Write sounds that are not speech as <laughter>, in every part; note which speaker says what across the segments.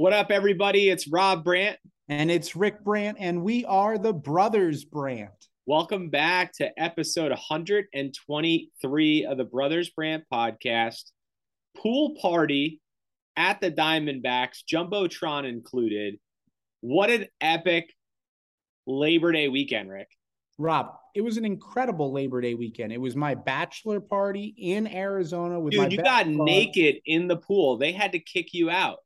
Speaker 1: What up, everybody? It's Rob Brandt.
Speaker 2: And it's Rick Brandt, and we are the Brothers Brandt.
Speaker 1: Welcome back to episode 123 of the Brothers Brandt podcast. Pool party at the Diamondbacks, Jumbotron included. What an epic Labor Day weekend, Rick.
Speaker 2: Rob, it was an incredible Labor Day weekend. It was my bachelor party in Arizona with
Speaker 1: Dude,
Speaker 2: my
Speaker 1: you got
Speaker 2: bud.
Speaker 1: naked in the pool. They had to kick you out.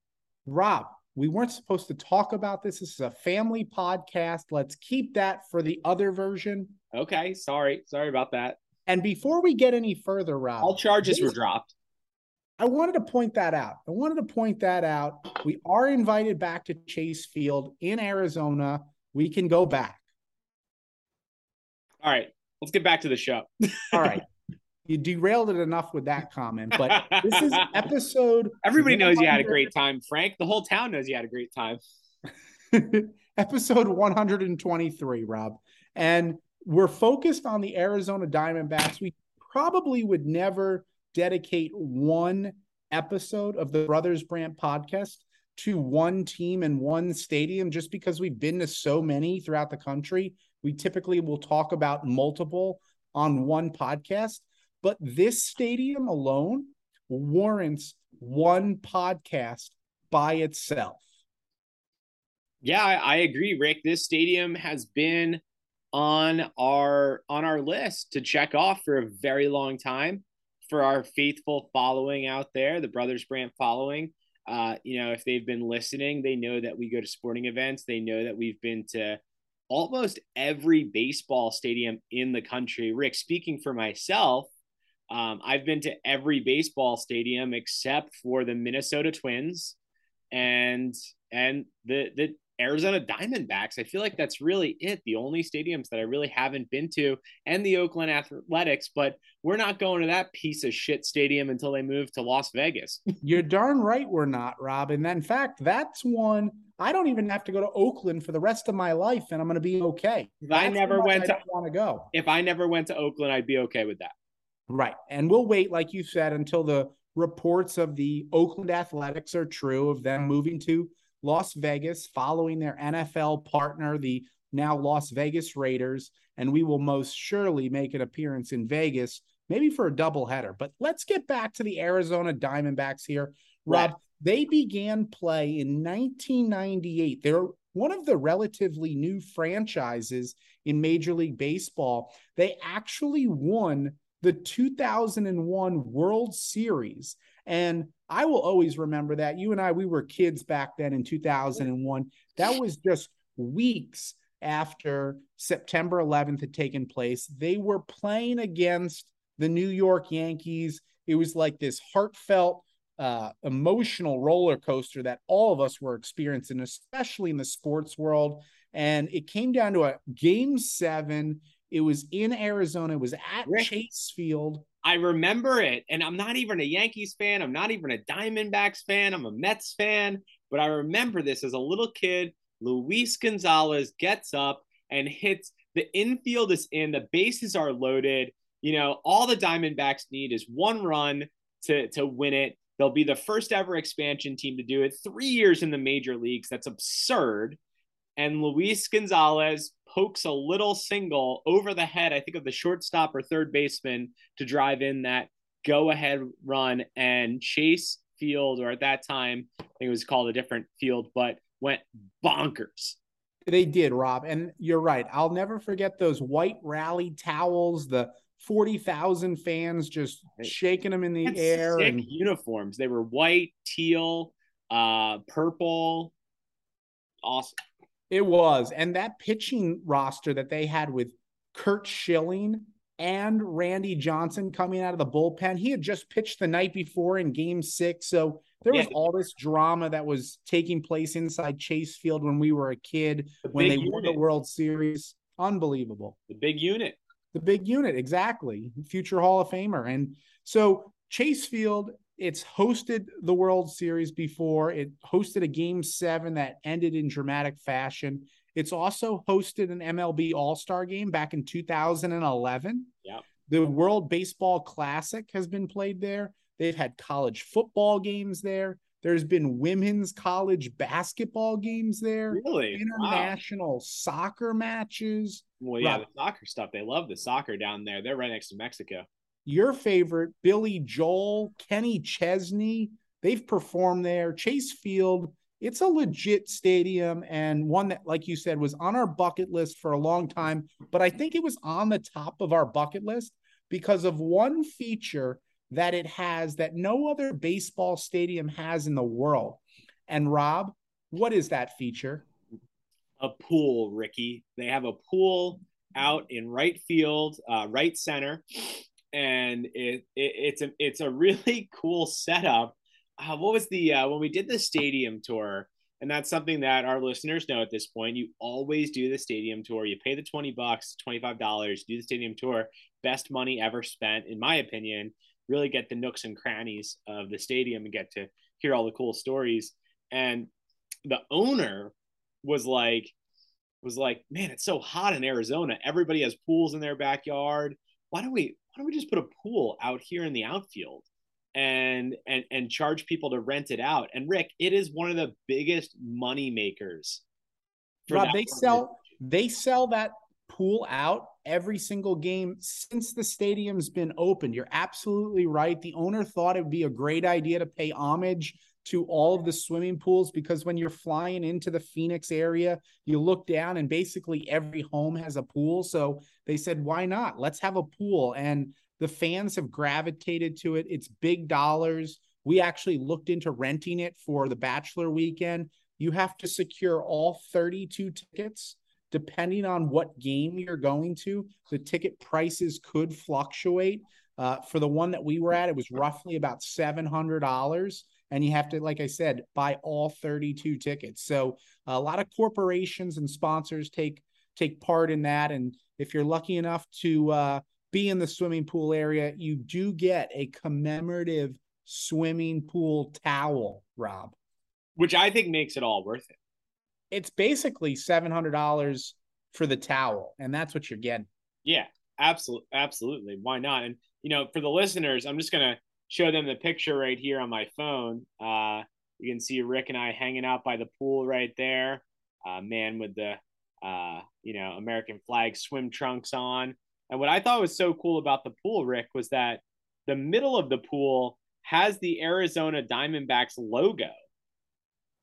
Speaker 2: Rob, we weren't supposed to talk about this. This is a family podcast. Let's keep that for the other version.
Speaker 1: Okay, sorry. Sorry about that.
Speaker 2: And before we get any further, Rob,
Speaker 1: All charges were dropped.
Speaker 2: I wanted to point that out. I wanted to point that out. We are invited back to Chase Field in Arizona. We can go back.
Speaker 1: All right, let's get back to the show. <laughs>
Speaker 2: All right. You derailed it enough with that comment, but this is <laughs> episode.
Speaker 1: Everybody knows you had a great time, Frank. The whole town knows you had a great time. <laughs>
Speaker 2: episode 123, Rob. And we're focused on the Arizona Diamondbacks. We probably would never dedicate one episode of the Brothers Brandt podcast to one team and one stadium just because we've been to so many throughout the country. We typically will talk about multiple on one podcast, but this stadium alone warrants one podcast by itself.
Speaker 1: Yeah, I, I agree, Rick. This stadium has been on our on our list to check off for a very long time for our faithful following out there, the Brothers Brandt following. Uh, you know, if they've been listening, they know that we go to sporting events. They know that we've been to almost every baseball stadium in the country. Rick, speaking for myself, um, I've been to every baseball stadium except for the Minnesota Twins and and the the Arizona Diamondbacks. I feel like that's really it. The only stadiums that I really haven't been to, and the Oakland Athletics. But we're not going to that piece of shit stadium until they move to Las Vegas. <laughs>
Speaker 2: You're darn right we're not, Rob. And in fact, that's one I don't even have to go to Oakland for the rest of my life, and I'm going to be okay.
Speaker 1: If I never went
Speaker 2: I
Speaker 1: to-
Speaker 2: want to go.
Speaker 1: If I never went to Oakland, I'd be okay with that.
Speaker 2: Right. And we'll wait, like you said, until the reports of the Oakland Athletics are true of them moving to Las Vegas following their NFL partner, the now Las Vegas Raiders. And we will most surely make an appearance in Vegas, maybe for a doubleheader. But let's get back to the Arizona Diamondbacks here. Rob,
Speaker 1: Right.
Speaker 2: they began play in 1998. They're one of the relatively new franchises in Major League Baseball. They actually won the 2001 World Series. And I will always remember that. You and I, we were kids back then in 2001. That was just weeks after September 11th had taken place. They were playing against the New York Yankees. It was like this heartfelt, uh, emotional roller coaster that all of us were experiencing, especially in the sports world. And it came down to a game seven. It was in Arizona. It was at
Speaker 1: Rick.
Speaker 2: Chase Field.
Speaker 1: I remember it. And I'm not even a Yankees fan. I'm not even a Diamondbacks fan. I'm a Mets fan. But I remember this as a little kid. Luis Gonzalez gets up and hits the infield is in, the bases are loaded. You know, all the Diamondbacks need is one run to, to win it. They'll be the first ever expansion team to do it. Three years in the major leagues. That's absurd. And Luis Gonzalez pokes a little single over the head, I think, of the shortstop or third baseman to drive in that go ahead run. And Chase Field, or at that time, I think it was called a different field, but went bonkers.
Speaker 2: They did, Rob. And you're right. I'll never forget those white rally towels, the 40,000 fans just shaking them in the air.
Speaker 1: Sick
Speaker 2: and
Speaker 1: uniforms. They were white, teal, uh, purple. Awesome.
Speaker 2: It was. And that pitching roster that they had with Curt Schilling and Randy Johnson coming out of the bullpen, he had just pitched the night before in game six. So there was
Speaker 1: Yeah.
Speaker 2: all this drama that was taking place inside Chase Field when we were a kid,
Speaker 1: The
Speaker 2: when they
Speaker 1: big
Speaker 2: won the. World Series. Unbelievable.
Speaker 1: The big unit.
Speaker 2: The big unit, exactly. Future Hall of Famer. And so Chase Field, it's hosted the World Series before. It hosted a game seven that ended in dramatic fashion. It's also hosted an MLB All Star game back in 2011.
Speaker 1: Yeah.
Speaker 2: The World Baseball Classic has been played there. They've had college football games there. There's been women's college basketball games there,
Speaker 1: Really? Wow.
Speaker 2: international soccer matches.
Speaker 1: Well, yeah,
Speaker 2: Rob.
Speaker 1: the soccer stuff. They love the soccer down there. They're right next to Mexico.
Speaker 2: Your favorite, Billy Joel, Kenny Chesney, they've performed there. Chase Field, it's a legit stadium and one that, like you said, was on our bucket list for a long time. But I think it was on the top of our bucket list because of one feature that it has that no other baseball stadium has in the world. And Rob, what is that feature?
Speaker 1: A pool, Ricky. They have a pool out in right field, uh, right center, and it, it it's a it's a really <laughs> cool setup. Uh, what was the uh, when we did the stadium tour? And that's something that our listeners know at this point. You always do the stadium tour. You pay the 20 bucks, $25, do the stadium tour. Best money ever spent, in my opinion. Really get the nooks and crannies of the stadium and get to hear all the cool stories. And the owner was like, was like, man, it's so hot in Arizona. Everybody has pools in their backyard. Why don't we why don't we just put a pool out here in the outfield and and and charge people to rent it out? And Rick, it is one of the biggest money makers.
Speaker 2: Rob, they sell they sell that pool out every single game since the stadium's been opened. You're absolutely right. The owner thought it would be a great idea to pay homage to all of the swimming pools because when you're flying into the Phoenix area, you look down and basically every home has a pool. So they said, why not? Let's have a pool. And the fans have gravitated to it. It's big dollars. We actually looked into renting it for the Bachelor weekend. You have to secure all 32 tickets depending on what game you're going to. The ticket prices could fluctuate. Uh, for the one that we were at, it was roughly about $700 and you have to like i said buy all 32 tickets so a lot of corporations and sponsors take take part in that and if you're lucky enough to uh, be in the swimming pool area you do get a commemorative swimming pool towel rob
Speaker 1: which I think makes it all worth it.
Speaker 2: it's basically $700 for the towel and that's what you're getting
Speaker 1: Yeah, absolutely, absolutely. Why not? And you know, for the listeners, I'm just gonna show them the picture right here on my phone. Uh, you can see Rick and I hanging out by the pool right there. Uh, man with the uh, you know American flag swim trunks on. And what I thought was so cool about the pool, Rick, was that the middle of the pool has the Arizona Diamondbacks logo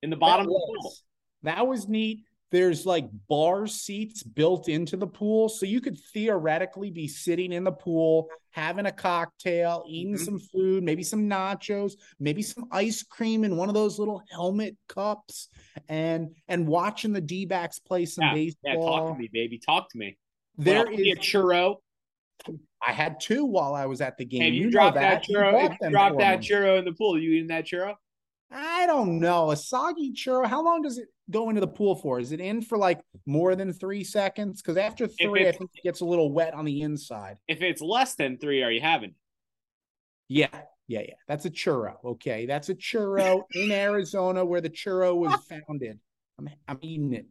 Speaker 1: in the bottom
Speaker 2: that
Speaker 1: of the pool.
Speaker 2: was, that was neat there's like bar seats built into the pool so you could theoretically be sitting in the pool having a cocktail eating
Speaker 1: Mhm.
Speaker 2: some food maybe some nachos maybe some ice cream in one of those little helmet cups and and watching the d-backs play some
Speaker 1: Yeah,
Speaker 2: baseball
Speaker 1: yeah, talk to me, baby. Talk to me.
Speaker 2: there
Speaker 1: Well,
Speaker 2: is
Speaker 1: a churro.
Speaker 2: i had two while i was at the game
Speaker 1: if you,
Speaker 2: dropped
Speaker 1: drop that, churro, you
Speaker 2: them
Speaker 1: drop
Speaker 2: for
Speaker 1: that
Speaker 2: me.
Speaker 1: churro in the pool, you eating that churro?
Speaker 2: I don't know. A soggy churro, how long does it go into the pool for? Is it in for like more than three seconds? Because after three, I think it gets a little wet on the inside.
Speaker 1: If it's less than three, are you having?
Speaker 2: Yeah, yeah, yeah. That's a churro. Okay. That's a churro <laughs> in Arizona where the churro was founded. I'm, I'm eating it.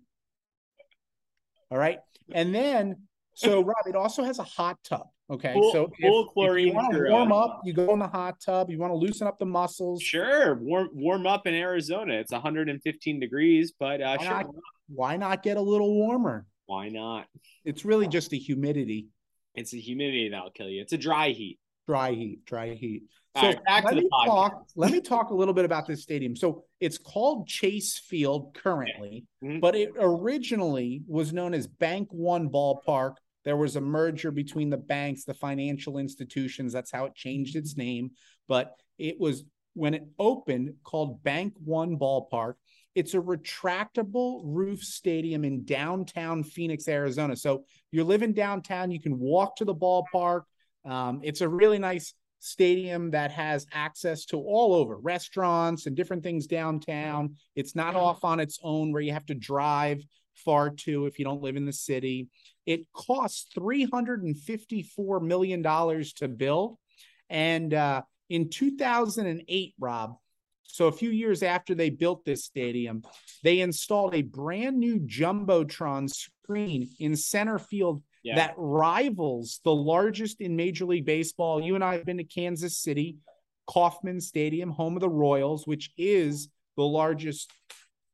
Speaker 2: All right. And then, so Rob, it also has a hot tub. Okay.
Speaker 1: Full-
Speaker 2: so
Speaker 1: full
Speaker 2: if, if
Speaker 1: chlorine
Speaker 2: you want to warm up, you go in the hot tub. You want to loosen up the muscles.
Speaker 1: Sure, warm warm up in Arizona. It's 115 degrees, but uh,
Speaker 2: Why
Speaker 1: sure,
Speaker 2: not, why not get a little warmer?
Speaker 1: why not?
Speaker 2: It's really just the humidity.
Speaker 1: It's the humidity that'll kill you. It's a dry heat.
Speaker 2: Dry heat, dry heat.
Speaker 1: All
Speaker 2: So
Speaker 1: right, back to
Speaker 2: let
Speaker 1: the
Speaker 2: me
Speaker 1: podcast.
Speaker 2: talk. Let me talk a little bit about this stadium. So it's called Chase Field currently,
Speaker 1: Mhm.
Speaker 2: but it originally was known as Bank One Ballpark. There was a merger between the banks, the financial institutions. That's how it changed its name. But it was when it opened called Bank One Ballpark. It's a retractable roof stadium in downtown Phoenix, Arizona. So you're living downtown, you can walk to the ballpark. Um, it's a really nice stadium that has access to all over restaurants and different things downtown. It's not off on its own where you have to drive far to if you don't live in the city. It costs $354 million to build. And uh, in 2008, Rob, so a few years after they built this stadium, they installed a brand new Jumbotron screen in center field
Speaker 1: Yeah.
Speaker 2: that rivals the largest in Major League Baseball. You and I have been to Kansas City, Kauffman Stadium, home of the Royals, which is the largest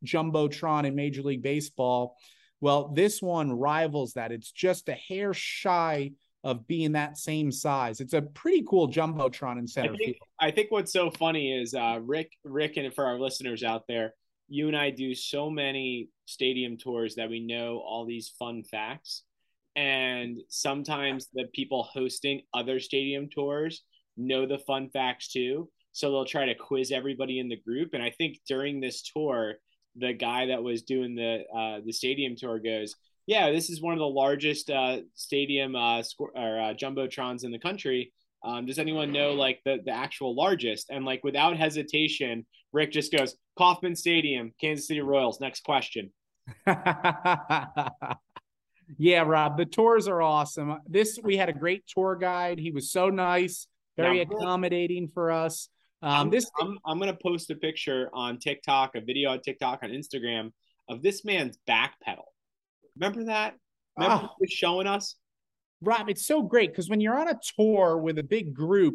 Speaker 2: Jumbotron in Major League Baseball. Well, this one rivals that. It's just a hair shy of being that same size. It's a pretty cool Jumbotron in
Speaker 1: I
Speaker 2: center
Speaker 1: think,
Speaker 2: field.
Speaker 1: I think what's so funny is uh, Rick, Rick, and for our listeners out there, you and I do so many stadium tours that we know all these fun facts, and sometimes the people hosting other stadium tours know the fun facts too. So they'll try to quiz everybody in the group. And I think during this tour, the guy that was doing the uh, the stadium tour goes, "Yeah, this is one of the largest uh, stadium uh, score, or uh, jumbotrons in the country." Um, does anyone know like the, the actual largest? And like without hesitation, Rick just goes, Kauffman Stadium, Kansas City Royals. Next question. <laughs>
Speaker 2: yeah, Rob, the tours are awesome. This we had a great tour guide. He was so nice, very
Speaker 1: Yeah.
Speaker 2: accommodating for us. Um,
Speaker 1: I'm,
Speaker 2: this
Speaker 1: I'm, I'm gonna post a picture on TikTok, a video on TikTok on Instagram of this man's back pedal. Remember that? Remember
Speaker 2: Oh.
Speaker 1: he was showing us?
Speaker 2: Rob, it's so great because when you're on a tour with a big group,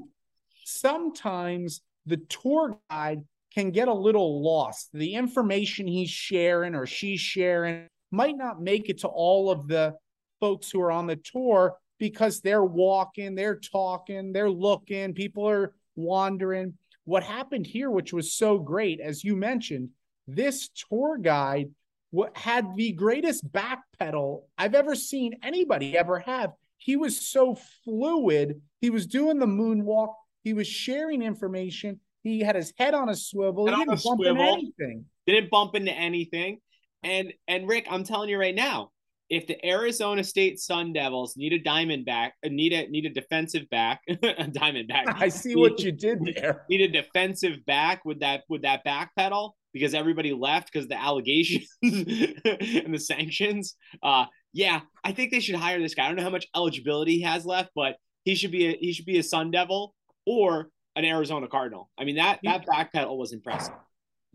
Speaker 2: sometimes the tour guide can get a little lost. The information he's sharing or she's sharing might not make it to all of the folks who are on the tour because they're walking, they're talking, they're looking, people are wandering. What happened here, which was so great, as you mentioned, this tour guide what had the greatest back pedal I've ever seen anybody ever have. He was so fluid. He was doing the moonwalk. He was sharing information. He had his head on a swivel.
Speaker 1: Head
Speaker 2: he didn't bump into anything.
Speaker 1: Didn't bump into anything. And and Rick, I'm telling you right now, if the Arizona State Sun Devils need a diamond back, uh, need a need a defensive back, <laughs> a diamond back,
Speaker 2: I see what you did there. <laughs>
Speaker 1: need a defensive back with that with that back pedal because everybody left because the allegations <laughs> and the sanctions. Uh, yeah, I think they should hire this guy. I don't know how much eligibility he has left, but he should be a he should be a Sun Devil or an Arizona Cardinal. I mean that that back pedal was impressive.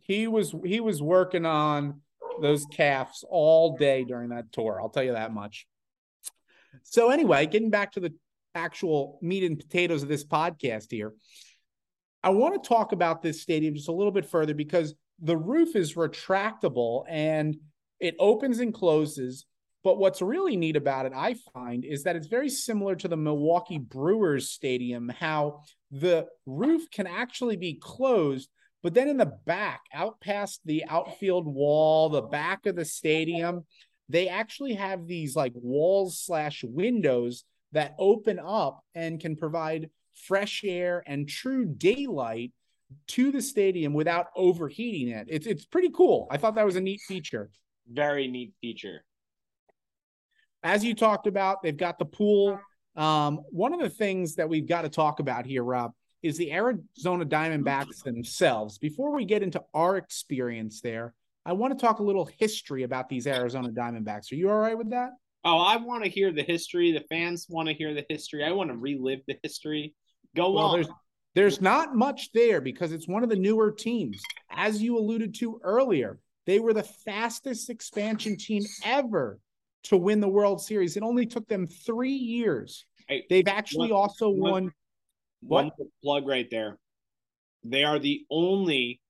Speaker 2: He was he was working on those calves all day during that tour. I'll tell you that much. So anyway, getting back to the actual meat and potatoes of this podcast here. I want to talk about this stadium just a little bit further because the roof is retractable and it opens and closes. But what's really neat about it, I find, is that it's very similar to the Milwaukee Brewers Stadium, how the roof can actually be closed, but then in the back, out past the outfield wall, the back of the stadium, they actually have these like walls slash windows that open up and can provide fresh air and true daylight to the stadium without overheating it. It's it's pretty cool. I thought that was a neat feature.
Speaker 1: Very neat feature.
Speaker 2: As you talked about, they've got the pool. Um, one of the things that we've got to talk about here, Rob, is the Arizona Diamondbacks themselves. Before we get into our experience there, I want to talk a little history about these Arizona Diamondbacks. Are you all right with that?
Speaker 1: Oh, I want to hear the history. The fans want to hear the history. I want to relive the history. Go
Speaker 2: Well,
Speaker 1: on.
Speaker 2: there's there's not much there because it's one of the newer teams. As you alluded to earlier, they were the fastest expansion team ever to win the World Series. It only took them three years. They've actually also
Speaker 1: one-
Speaker 2: won.
Speaker 1: One plug right there. They are the only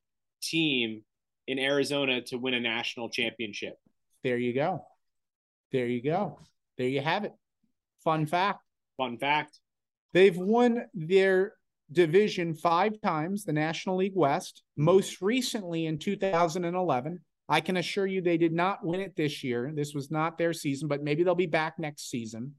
Speaker 1: team in Arizona to win a national championship.
Speaker 2: There you go. There you go. There you have it. Fun fact.
Speaker 1: Fun fact.
Speaker 2: They've won their division five times, the National League West, most recently in 2011. I can assure you they did not win it this year. This was not their season, but maybe they'll be back next season.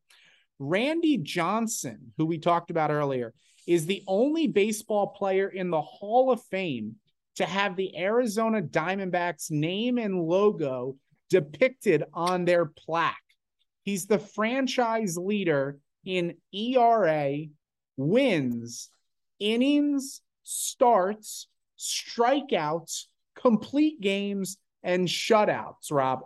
Speaker 2: Randy Johnson, who we talked about earlier, is the only baseball player in the Hall of Fame to have the Arizona Diamondbacks name and logo depicted on their plaque. He's the franchise leader in ERA, wins, innings, starts, strikeouts, complete games, and shutouts, Rob.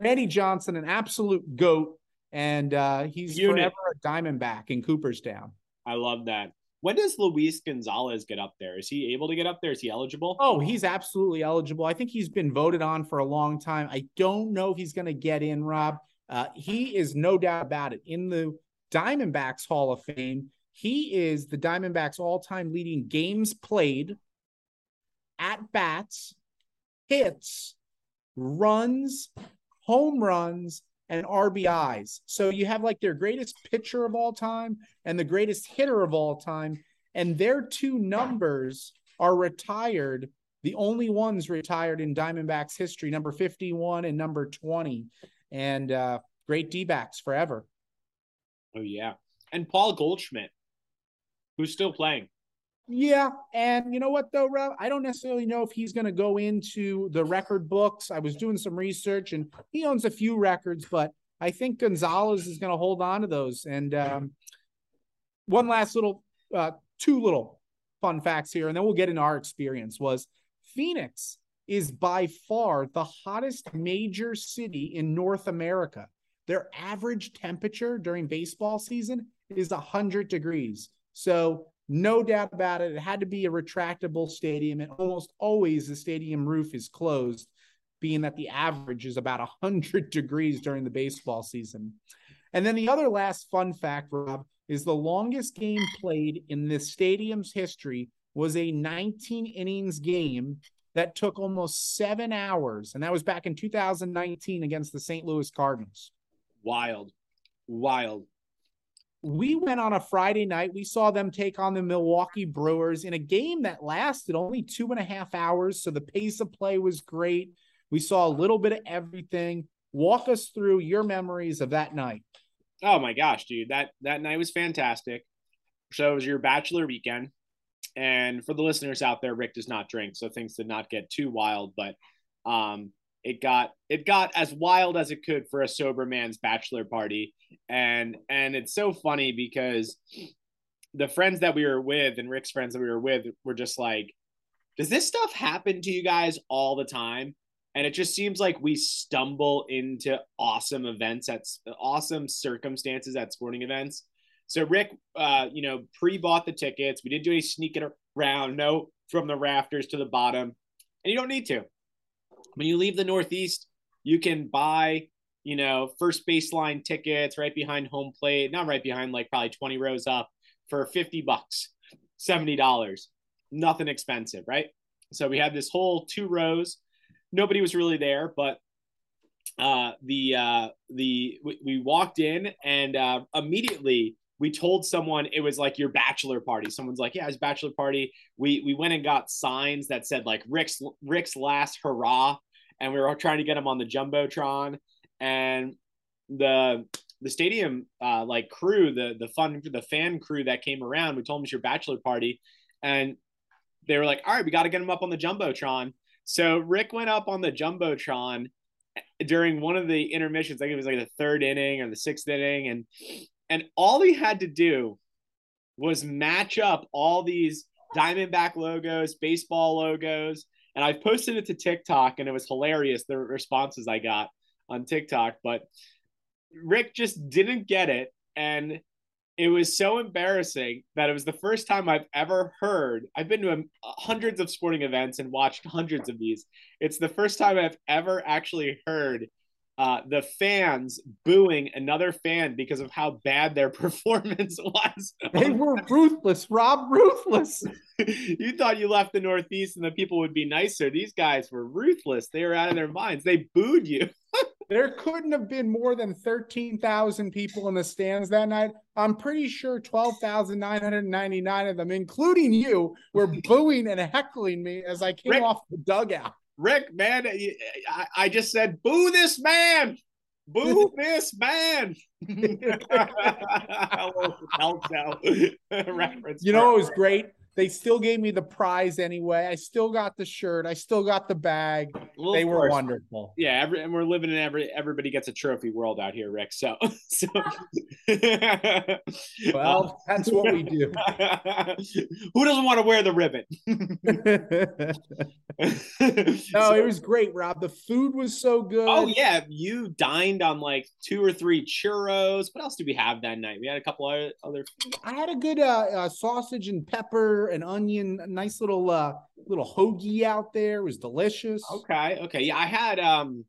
Speaker 2: Randy Johnson, an absolute goat, and uh, he's Unit. forever a Diamondback in Cooperstown.
Speaker 1: I love that. When does Luis Gonzalez get up there? Is he able to get up there? Is he eligible?
Speaker 2: Oh, he's absolutely eligible. I think he's been voted on for a long time. I don't know if he's going to get in, Rob. Uh, he is no doubt about it. In the Diamondbacks Hall of Fame, he is the Diamondbacks all time leading games played, at bats, hits, runs, home runs, and RBIs. So you have like their greatest pitcher of all time and the greatest hitter of all time. And their two numbers are retired, the only ones retired in Diamondbacks history, number 51 and number 20. And uh, great D backs forever.
Speaker 1: Oh, yeah. And Paul Goldschmidt, who's still playing.
Speaker 2: Yeah, and you know what though, Rob? I don't necessarily know if he's going to go into the record books. I was doing some research, and he owns a few records, but I think Gonzalez is going to hold on to those. And um, one last little, uh, two little fun facts here, and then we'll get into our experience. Was Phoenix is by far the hottest major city in North America. Their average temperature during baseball season is 100 degrees. So no doubt about it. It had to be a retractable stadium, and almost always the stadium roof is closed, being that the average is about 100 <laughs> degrees during the baseball season. And then the other last fun fact, Rob, is the longest game played in this stadium's history was a 19 innings game that took almost seven hours. And that was back in 2019 against the St. Louis Cardinals.
Speaker 1: Wild. Wild
Speaker 2: we went on a Friday night. We saw them take on the Milwaukee Brewers in a game that lasted only two and a half hours. So the pace of play was great. We saw a little bit of everything. Walk us through your memories of that night.
Speaker 1: Oh my gosh, dude. That that night was fantastic. So it was your bachelor weekend. And for the listeners out there, Rick does not drink, so things did not get too wild, but um it got it got as wild as it could for a sober man's bachelor party. And and it's so funny because the friends that we were with and rick's friends that we were with were just like does this stuff happen to you guys all the time? And it just seems like we stumble into awesome events at awesome circumstances at sporting events. So rick uh you know pre-bought the tickets. We didn't do any sneaking around no from the rafters to the bottom. And you don't need to when you leave the Northeast, you can buy, you know, first baseline tickets right behind home plate, not right behind, like probably 20 rows up for 50 bucks, $70. Nothing expensive, right? So we had this whole two rows. Nobody was really there, but uh, the uh, the we, we walked in and uh, immediately we told someone it was like your bachelor party. Someone's like, yeah, it's bachelor party. We we went and got signs that said like Rick's Rick's last hurrah, and we were trying to get him on the jumbotron. And the the stadium uh, like crew, the the fun the fan crew that came around, we told them it's your bachelor party, and they were like, all right, we got to get him up on the jumbotron. So Rick went up on the jumbotron during one of the intermissions. I think it was like the third inning or the sixth inning, and and all he had to do was match up all these Diamondback logos, baseball logos. And I posted it to TikTok and it was hilarious the responses I got on TikTok. But Rick just didn't get it. And it was so embarrassing that it was the first time I've ever heard. I've been to um, hundreds of sporting events and watched hundreds of these. It's the first time I've ever actually heard uh, the fans booing another fan because of how bad their <laughs> performance was.
Speaker 2: They <laughs> were ruthless, Rob, ruthless.
Speaker 1: you thought you left the Northeast and the people would be nicer. These guys were ruthless. They were out of their minds. They booed you. <laughs>
Speaker 2: there couldn't have been more than 13,000 people in the stands that night. I'm pretty sure 12,999 of them, including you, were booing and heckling me as I came
Speaker 1: Rick,
Speaker 2: off the dugout.
Speaker 1: Rick, man, I, I just said, boo this man. Boo <laughs> this man. <laughs> <laughs>
Speaker 2: Reference you know, it was great they still gave me the prize anyway. I still got the shirt. I still got the bag. Well, they were course. wonderful.
Speaker 1: Yeah, every, and we're living in every everybody gets a trophy world out here, Rick. So, so <laughs>
Speaker 2: well, that's what we do. <laughs>
Speaker 1: Who doesn't want to wear the ribbon? <laughs>
Speaker 2: no, so, it was great, Rob. The food was so good.
Speaker 1: Oh yeah, you dined on like two or three churros. What else did we have that night? We had a couple other. other...
Speaker 2: I had a good uh, uh, sausage and pepper and onion, a nice little uh little hoagie out there. It was delicious.
Speaker 1: Okay, okay. Yeah, I had um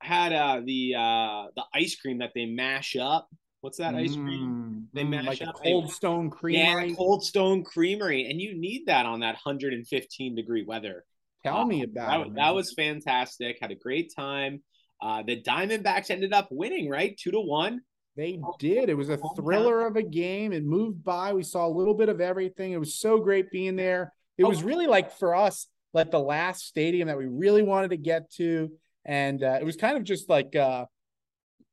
Speaker 1: had uh the uh the ice cream that they mash up. What's that ice cream?
Speaker 2: Mm, they mash like up Cold Stone Creamery.
Speaker 1: Yeah, Cold Stone Creamery, and you need that on that 115 degree weather.
Speaker 2: Tell uh, me about
Speaker 1: that,
Speaker 2: it.
Speaker 1: That was fantastic. Had a great time. Uh, the Diamondbacks ended up winning, right? Two to one.
Speaker 2: They did. It was a thriller of a game. It moved by. We saw a little bit of everything. It was so great being there. It was really like for us, like the last stadium that we really wanted to get to. And uh, it was kind of just like uh,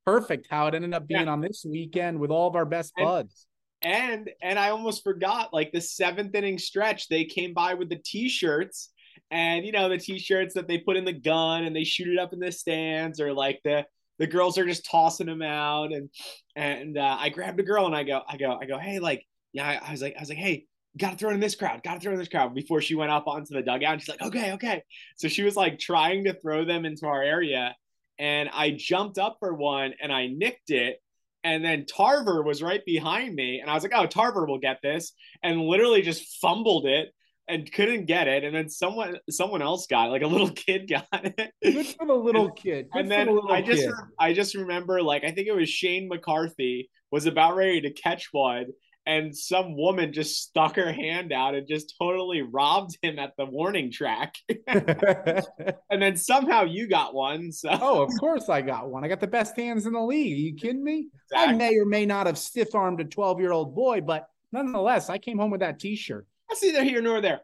Speaker 2: perfect how it ended up being yeah. on this weekend with all of our best buds.
Speaker 1: And, and I almost forgot like the seventh inning stretch, they came by with the t-shirts and you know the t-shirts that they put in the gun and they shoot it up in the stands or like the the girls are just tossing them out and and uh, I grabbed a girl and I go I go I go hey like yeah I, I was like I was like hey gotta throw it in this crowd gotta throw in this crowd before she went up onto the dugout and she's like okay okay so she was like trying to throw them into our area and I jumped up for one and I nicked it and then Tarver was right behind me and I was like oh Tarver will get this and literally just fumbled it and couldn't get it, and then someone someone else got it, like a little <laughs> kid got it.
Speaker 2: Good for the little <laughs> kid. Good
Speaker 1: and then I just kid. I just remember like I think it was Shane McCarthy was about ready to catch one, and some woman just stuck her hand out and just totally robbed him at the warning track. <laughs> <laughs> and then somehow you got one. So
Speaker 2: oh, of course I got one. I got the best hands in the league. Are you kidding me? Exactly. I may or may not have stiff armed a twelve year old boy, but nonetheless, I came home with that T shirt.
Speaker 1: That's neither here nor there.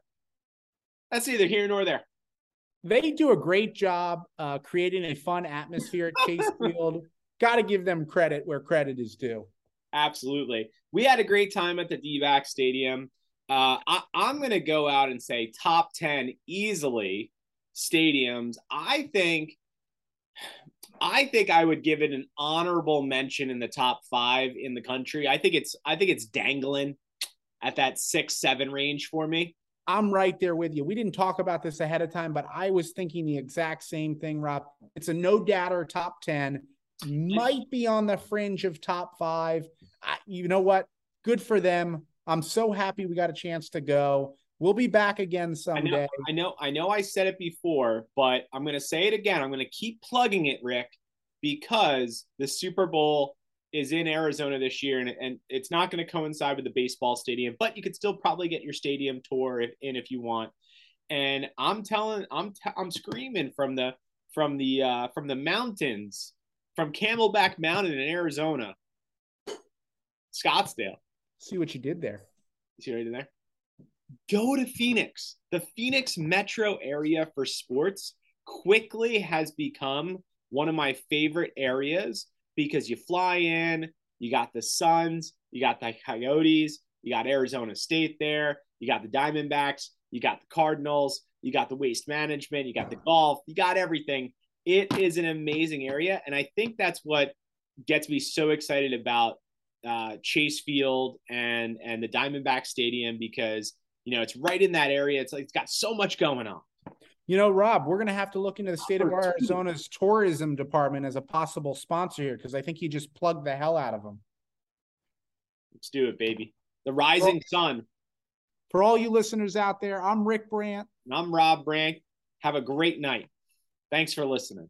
Speaker 1: That's neither here nor there.
Speaker 2: They do a great job uh, creating a fun atmosphere at Chase <laughs> Field. Got to give them credit where credit is due.
Speaker 1: Absolutely. We had a great time at the D-backs Stadium. Uh, I, I'm going to go out and say top 10 easily stadiums. I think I think I would give it an honorable mention in the top five in the country. I think it's I think it's dangling at that six, seven range for me.
Speaker 2: I'm right there with you. We didn't talk about this ahead of time, but I was thinking the exact same thing, Rob. It's a no doubter top 10, might be on the fringe of top five. I, you know what? Good for them. I'm so happy we got a chance to go. We'll be back again someday.
Speaker 1: I know, I know, I know I said it before, but I'm going to say it again. I'm going to keep plugging it, Rick, because the Super Bowl is in Arizona this year, and, and it's not going to coincide with the baseball stadium, but you could still probably get your stadium tour if, in if you want. And I'm telling, I'm t- I'm screaming from the from the uh, from the mountains, from Camelback Mountain in Arizona, Scottsdale.
Speaker 2: See what you did there.
Speaker 1: See what I did there. Go to Phoenix. The Phoenix metro area for sports quickly has become one of my favorite areas because you fly in, you got the Suns, you got the Coyotes, you got Arizona State there, you got the Diamondbacks, you got the Cardinals, you got the waste management, you got the golf, you got everything. It is an amazing area. And I think that's what gets me so excited about uh, Chase Field and and the Diamondback Stadium because you know it's right in that area. It's like it's got so much going on.
Speaker 2: You know, Rob, we're going to have to look into the state of Arizona's tourism department as a possible sponsor here because I think you just plugged the hell out of them.
Speaker 1: Let's do it, baby. The rising sun.
Speaker 2: For all you listeners out there, I'm Rick Brandt.
Speaker 1: And I'm Rob Brandt. Have a great night. Thanks for listening.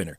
Speaker 3: winner.